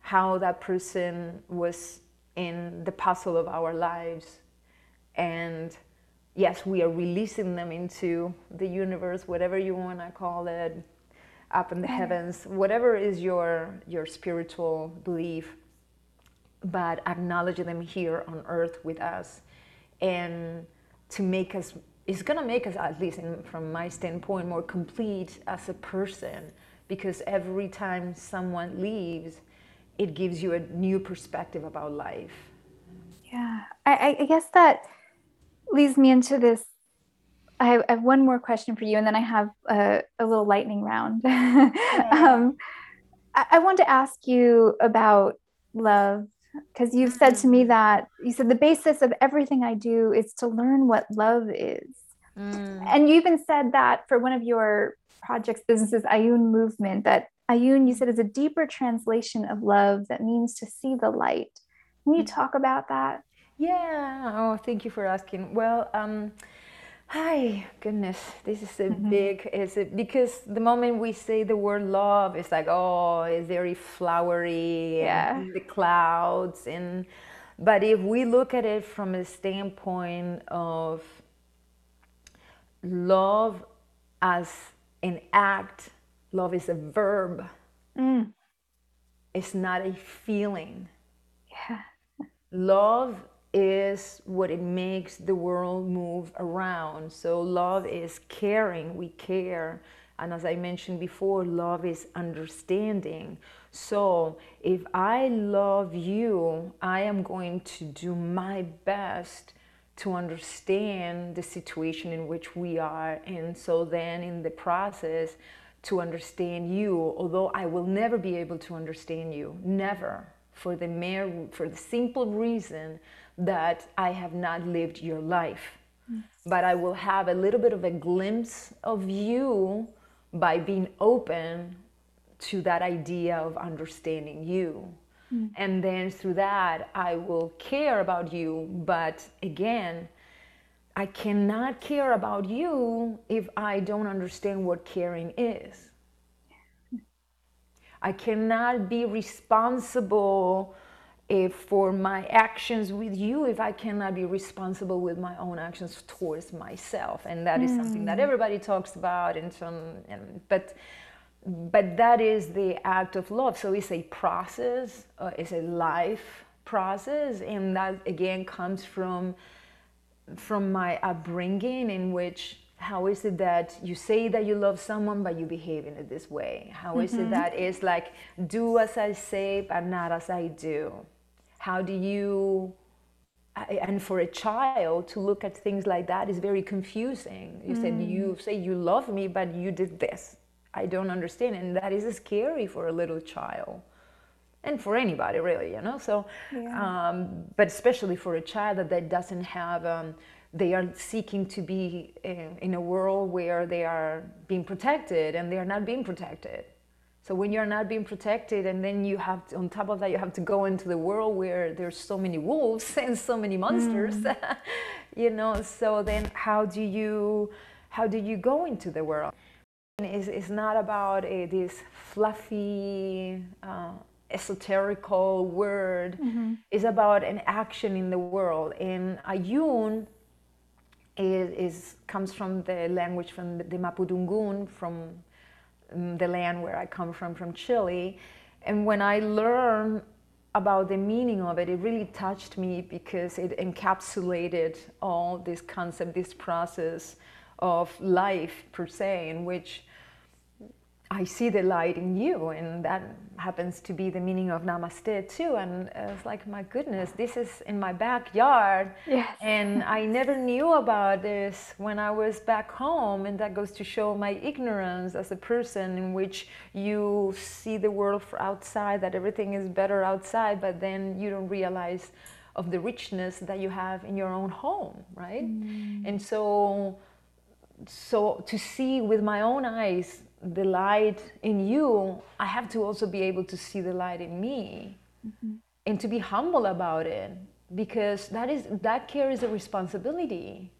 how that person was in the puzzle of our lives and yes we are releasing them into the universe whatever you want to call it up in the mm-hmm. heavens, whatever is your your spiritual belief, but acknowledge them here on earth with us, and to make us it's gonna make us at least in, from my standpoint more complete as a person. Because every time someone leaves, it gives you a new perspective about life. Yeah, I, I guess that leads me into this I have, I have, one more question for you, and then I have a, a little lightning round. um, I, I, want to ask you about love because you've said to me mm. that you said the basis of everything I do is to learn what love is. Mm. And you even said that for one of your projects, businesses, Ayun Movement, that Ayun, you said, is a deeper translation of love that means to see the light. Can you mm. talk about that? Yeah. Oh, thank you for asking. Well, um, Hi, goodness, this is a mm-hmm. big. Is it because the moment we say the word love, it's like oh, it's very flowery, yeah, the clouds, and but if we look at it from a standpoint of love as an act, love is a verb. Mm. It's not a feeling. Yeah. love is what it makes the world move around. So love is caring, we care. And as I mentioned before, love is understanding. So if I love you, I am going to do my best to understand the situation in which we are. And so then in the process, to understand you, although I will never be able to understand you, never, for the mere, for the simple reason that I have not lived your life. Mm. But I will have a little bit of a glimpse of you by being open to that idea of understanding you. Mm. And then through that, I will care about you. But again, I cannot care about you if I don't understand what caring is. I cannot be responsible if for my actions with you if I cannot be responsible with my own actions towards myself. And that is mm. something that mm. everybody talks about and some and, but but that is the act of love. So it's a process, uh, it's a life process, and that again comes from from my upbringing, in which how is it that you say that you love someone but you behave in it this way? How is mm-hmm. it that it's like do as I say but not as I do? How do you and for a child to look at things like that is very confusing. You mm. said you say you love me, but you did this. I don't understand. And that is scary for a little child and for anybody really, you know? So, yeah. um, but especially for a child that, that doesn't have, um, they are seeking to be in, in, a world where they are being protected and they are not being protected. So when you're not being protected and then you have to, on top of that, you have to go into the world where there's so many wolves and so many monsters, mm. you know, so then how do you, how do you go into the world? It's, it's not about a, this fluffy, uh, esoterical word. Mm-hmm. It's about an action in the world. And ayun is, is comes from the language from the, Mapudungun, from Mm, the land where I come from, from Chile. And when I learned about the meaning of it, it really touched me because it encapsulated all this concept, this process of life per se, in which I see the light in you, and that happens to be the meaning of namaste too. And it's like, my goodness, this is in my backyard. Yes. And I never knew about this when I was back home. And that goes to show my ignorance as a person, in which you see the world from outside, that everything is better outside, but then you don't realize of the richness that you have in your own home, right? Mm. And so, so to see with my own eyes the light in you, I have to also be able to see the light in me mm-hmm. and to be humble about it because that is that carries a responsibility.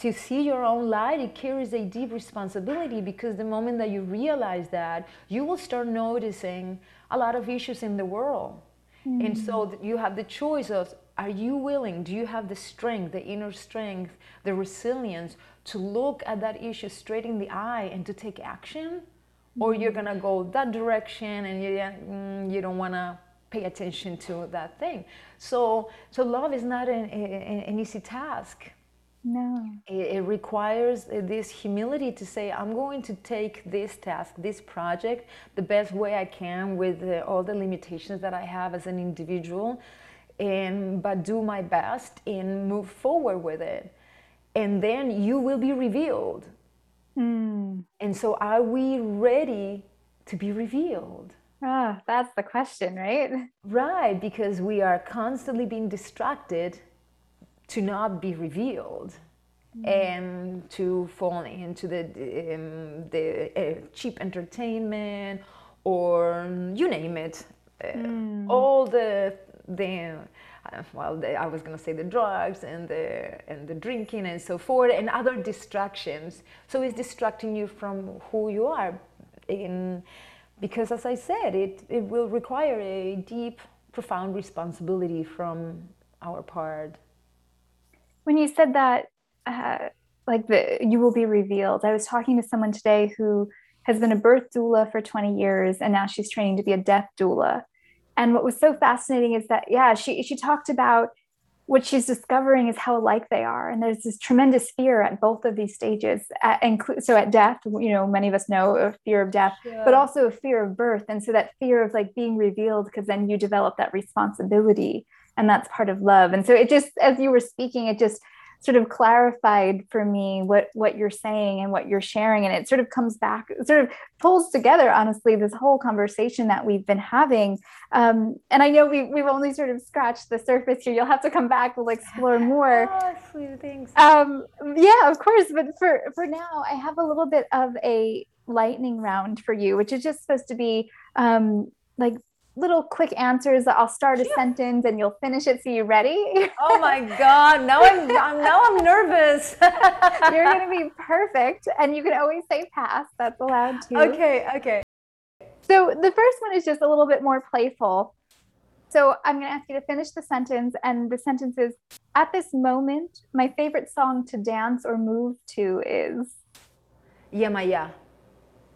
To see your own light, it carries a deep responsibility because the moment that you realize that, you will start noticing a lot of issues in the world. Mm-hmm. And so mm. you have the choice of are you willing? Do you have the strength, the inner strength, the resilience to look at that issue straight in the eye and to take action? Or you're mm-hmm. gonna go that direction and you, mm, you don't wanna pay attention to that thing. So, so love is not an, an, an easy task. No. It, it, requires this humility to say, I'm going to take this task, this project, the best way I can with uh, all the limitations that I have as an individual and but do my best and move forward with it and then you will be revealed mm. and so are we ready to be revealed ah that's the question right right because we are constantly being distracted to not be revealed mm. and to fall into the um, the uh, cheap entertainment or you name it uh, mm. all the the well the, i was going to say the drugs and the and the drinking and so forth and other distractions. So it's distracting you from who you are. In because as i said it it will require a deep profound responsibility from our part. When you said that uh, like the you will be revealed i was talking to someone today who has been a birth doula for 20 years and now she's training to be a death doula and what was so fascinating is that yeah she she talked about what she's discovering is how alike they are. And there's this tremendous fear at both of these stages at, so at death you know many of us know a fear of death yeah. but also a fear of birth. And so that fear of like being revealed because then you develop that responsibility and that's part of love. And so it just as you were speaking it just sort of clarified for me what what you're saying and what you're sharing. And it sort of comes back sort of pulls together honestly this whole conversation that we've been having. Um, and i know we, we've only sort of scratched the surface here. You'll have to come back. We'll explore more. Oh, sweet things. Um, yeah of course. But for for now i have a little bit of a lightning round for you which is just supposed to be um, like little quick answers. I'll start a yeah. sentence and you'll finish it. So you ready? oh my God! Now I'm, I'm now I'm nervous. You're gonna be perfect, and you can always say pass. That's allowed too. Okay. Okay. So the first one is just a little bit more playful. So I'm going to ask you to finish the sentence, and the sentence is: At this moment, my favorite song to dance or move to is. Yemaya.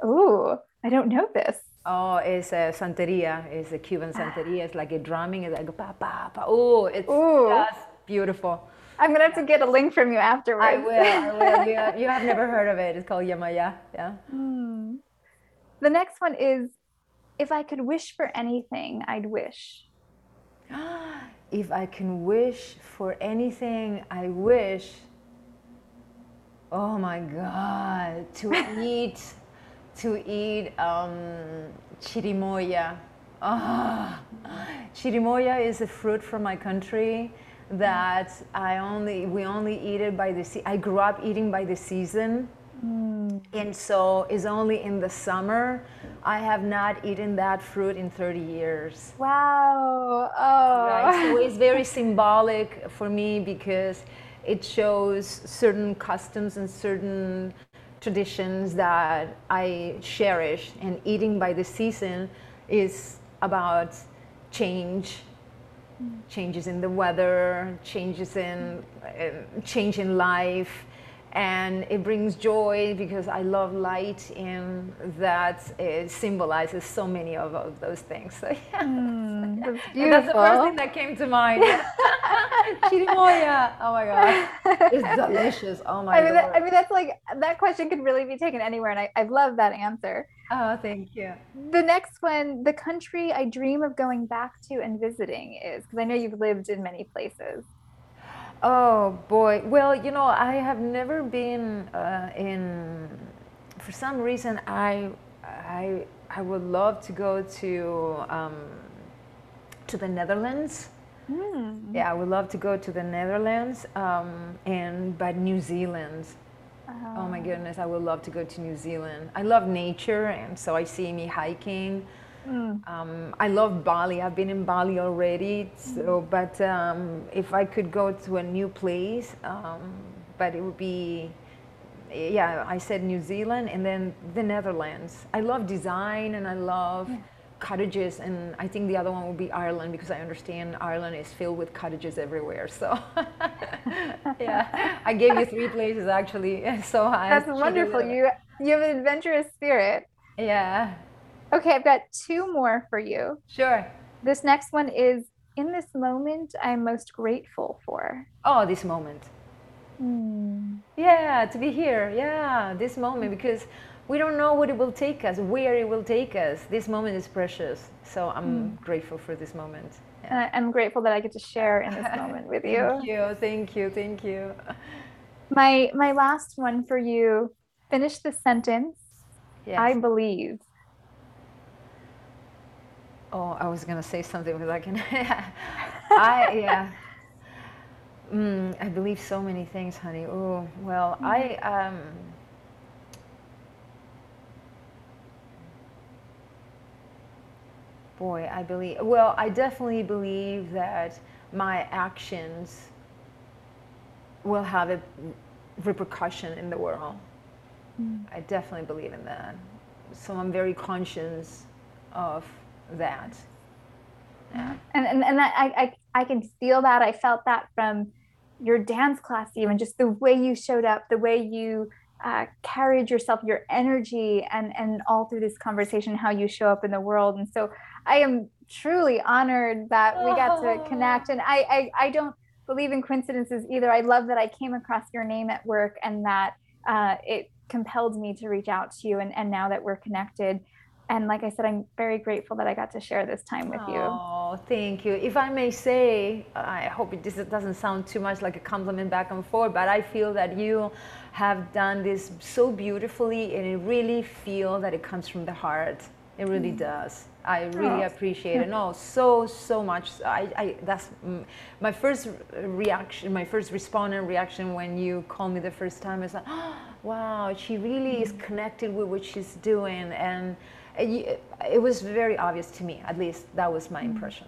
Ooh, I don't know this. Oh, it's a santeria. It's a Cuban santeria. It's like a drumming. It's like pa pa pa. Oh, it's Ooh. just beautiful. I'm gonna have to get a link from you afterwards. I will. I will. You, have, you have never heard of it. It's called Yemaya. Yeah. Mm. The next one is, if I could wish for anything, I'd wish. if I can wish for anything, I wish. Oh my God, to eat to eat um, chirimoya. Oh, chirimoya is a fruit from my country that I only we only eat it by the se- I grew up eating by the season. Mm. And so it's only in the summer. I have not eaten that fruit in 30 years. Wow. Oh. Right? So it's very symbolic for me because it shows certain customs and certain traditions that I cherish, and eating by the season is about change, changes in the weather, changes in uh, change in life, and it brings joy because I love light and that it symbolizes so many of, of those things. So yeah, mm, that's, that's, the first thing that came to mind. Chirimoya. Oh my god, it's delicious. Oh my I mean, that, I mean that's like that question could really be taken anywhere, and I, I love that answer. Oh, thank you. The next one, the country I dream of going back to and visiting is because I know you've lived in many places. Oh boy. Well, you know, I have never been uh, in. For some reason, I, I, I would love to go to um, to the Netherlands. Mm. Yeah, I would love to go to the Netherlands um, and but New Zealand. Oh my goodness, I would love to go to New Zealand. I love nature, and so I see me hiking. Mm. Um, I love Bali. I've been in Bali already. So, mm. but um, if I could go to a new place, um, but it would be, yeah, I said New Zealand and then the Netherlands. I love design and I love yeah. cottages, and I think the other one would be Ireland because I understand Ireland is filled with cottages everywhere. So, yeah, I gave you three places actually. So I that's wonderful. You you have an adventurous spirit. Yeah. Okay, I've got two more for you. Sure. This next one is in this moment I'm most grateful for. Oh, this moment. Mm. Yeah, to be here. Yeah, this moment because we don't know what it will take us, where it will take us. This moment is precious. So I'm mm. grateful for this moment. Yeah. I'm grateful that I get to share in this moment with you. thank you. Thank you. Thank you. My my last one for you. Finish the sentence. Yes. I believe. Oh, I was gonna say something but I can. I yeah. Mm, I believe so many things, honey. Oh well, mm-hmm. I um. Boy, I believe. Well, I definitely believe that my actions will have a repercussion in the world. Mm. I definitely believe in that. So I'm very conscious of that. Yeah. And and, and I, I I can feel that. I felt that from your dance class even just the way you showed up, the way you uh, carried yourself, your energy, and and all through this conversation, how you show up in the world. And so I am truly honored that we got to connect. And I, I, I don't believe in coincidences either. I love that I came across your name at work and that uh, it compelled me to reach out to you. And, and now that we're connected, and like I said, I'm very grateful that I got to share this time with you. Oh, thank you. If I may say, I hope it doesn't sound too much like a compliment back and forth, but I feel that you have done this so beautifully, and I really feel that it comes from the heart. It really mm. does. I really oh. appreciate it. No, so so much. I, I that's my first reaction. My first response and reaction when you called me the first time is like, oh, wow, she really is mm. connected with what she's doing, and it, it was very obvious to me. At least that was my mm. impression.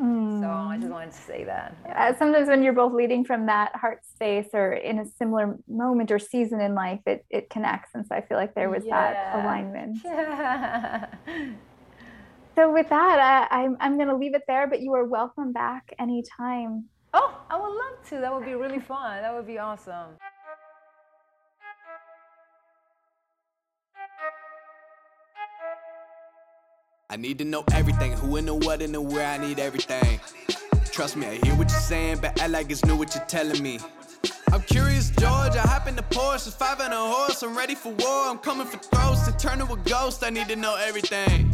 Mm. So I just wanted to say that. Yeah. Uh, sometimes when you're both leading from that heart space or in a similar moment or season in life, it, it connects. And so I feel like there was yeah. that alignment. Yeah. So with that, I, I'm, I'm going to leave it there, but you are welcome back anytime. Oh, I would love to. That would be really fun. That would be awesome. I need to know everything, who and the what and the where, I need everything. Trust me, I hear what you're saying, but act like it's new what you're telling me. I'm curious, George. I hop in the Porsche, five and a horse. I'm ready for war. I'm coming for throats to turn to a ghost. I need to know everything.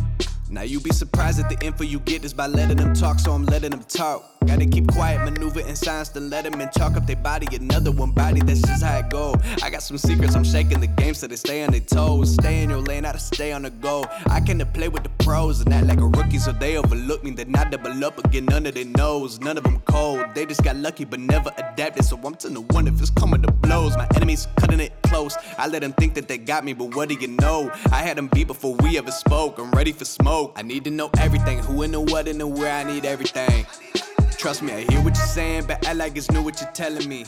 Now you be surprised at the info you get is by letting them talk, so I'm letting them talk. Gotta keep quiet, maneuver in silence, then let them in talk up their body. Another one body, that's just how it go. I got some secrets, I'm shaking the game so they stay on their toes. Stay in your lane, how to stay on the go. I can to play with the pros and act like a rookie, so they overlook me. Then not double up again, none of their nose. None of them cold, they just got lucky but never adapted. So I'm to the one if it's coming to blows. My enemies cutting it close. I let them think that they got me, but what do you know? I had them beat before we ever spoke. I'm ready for smoke. I need to know everything, who and the what and the where. I need everything. Trust me, I hear what you're saying, but I like it's new what you're telling me.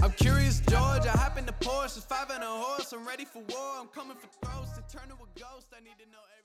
I'm curious, George. I hop in the Porsche, five and a horse. I'm ready for war. I'm coming for throats to turn to a ghost. I need to know.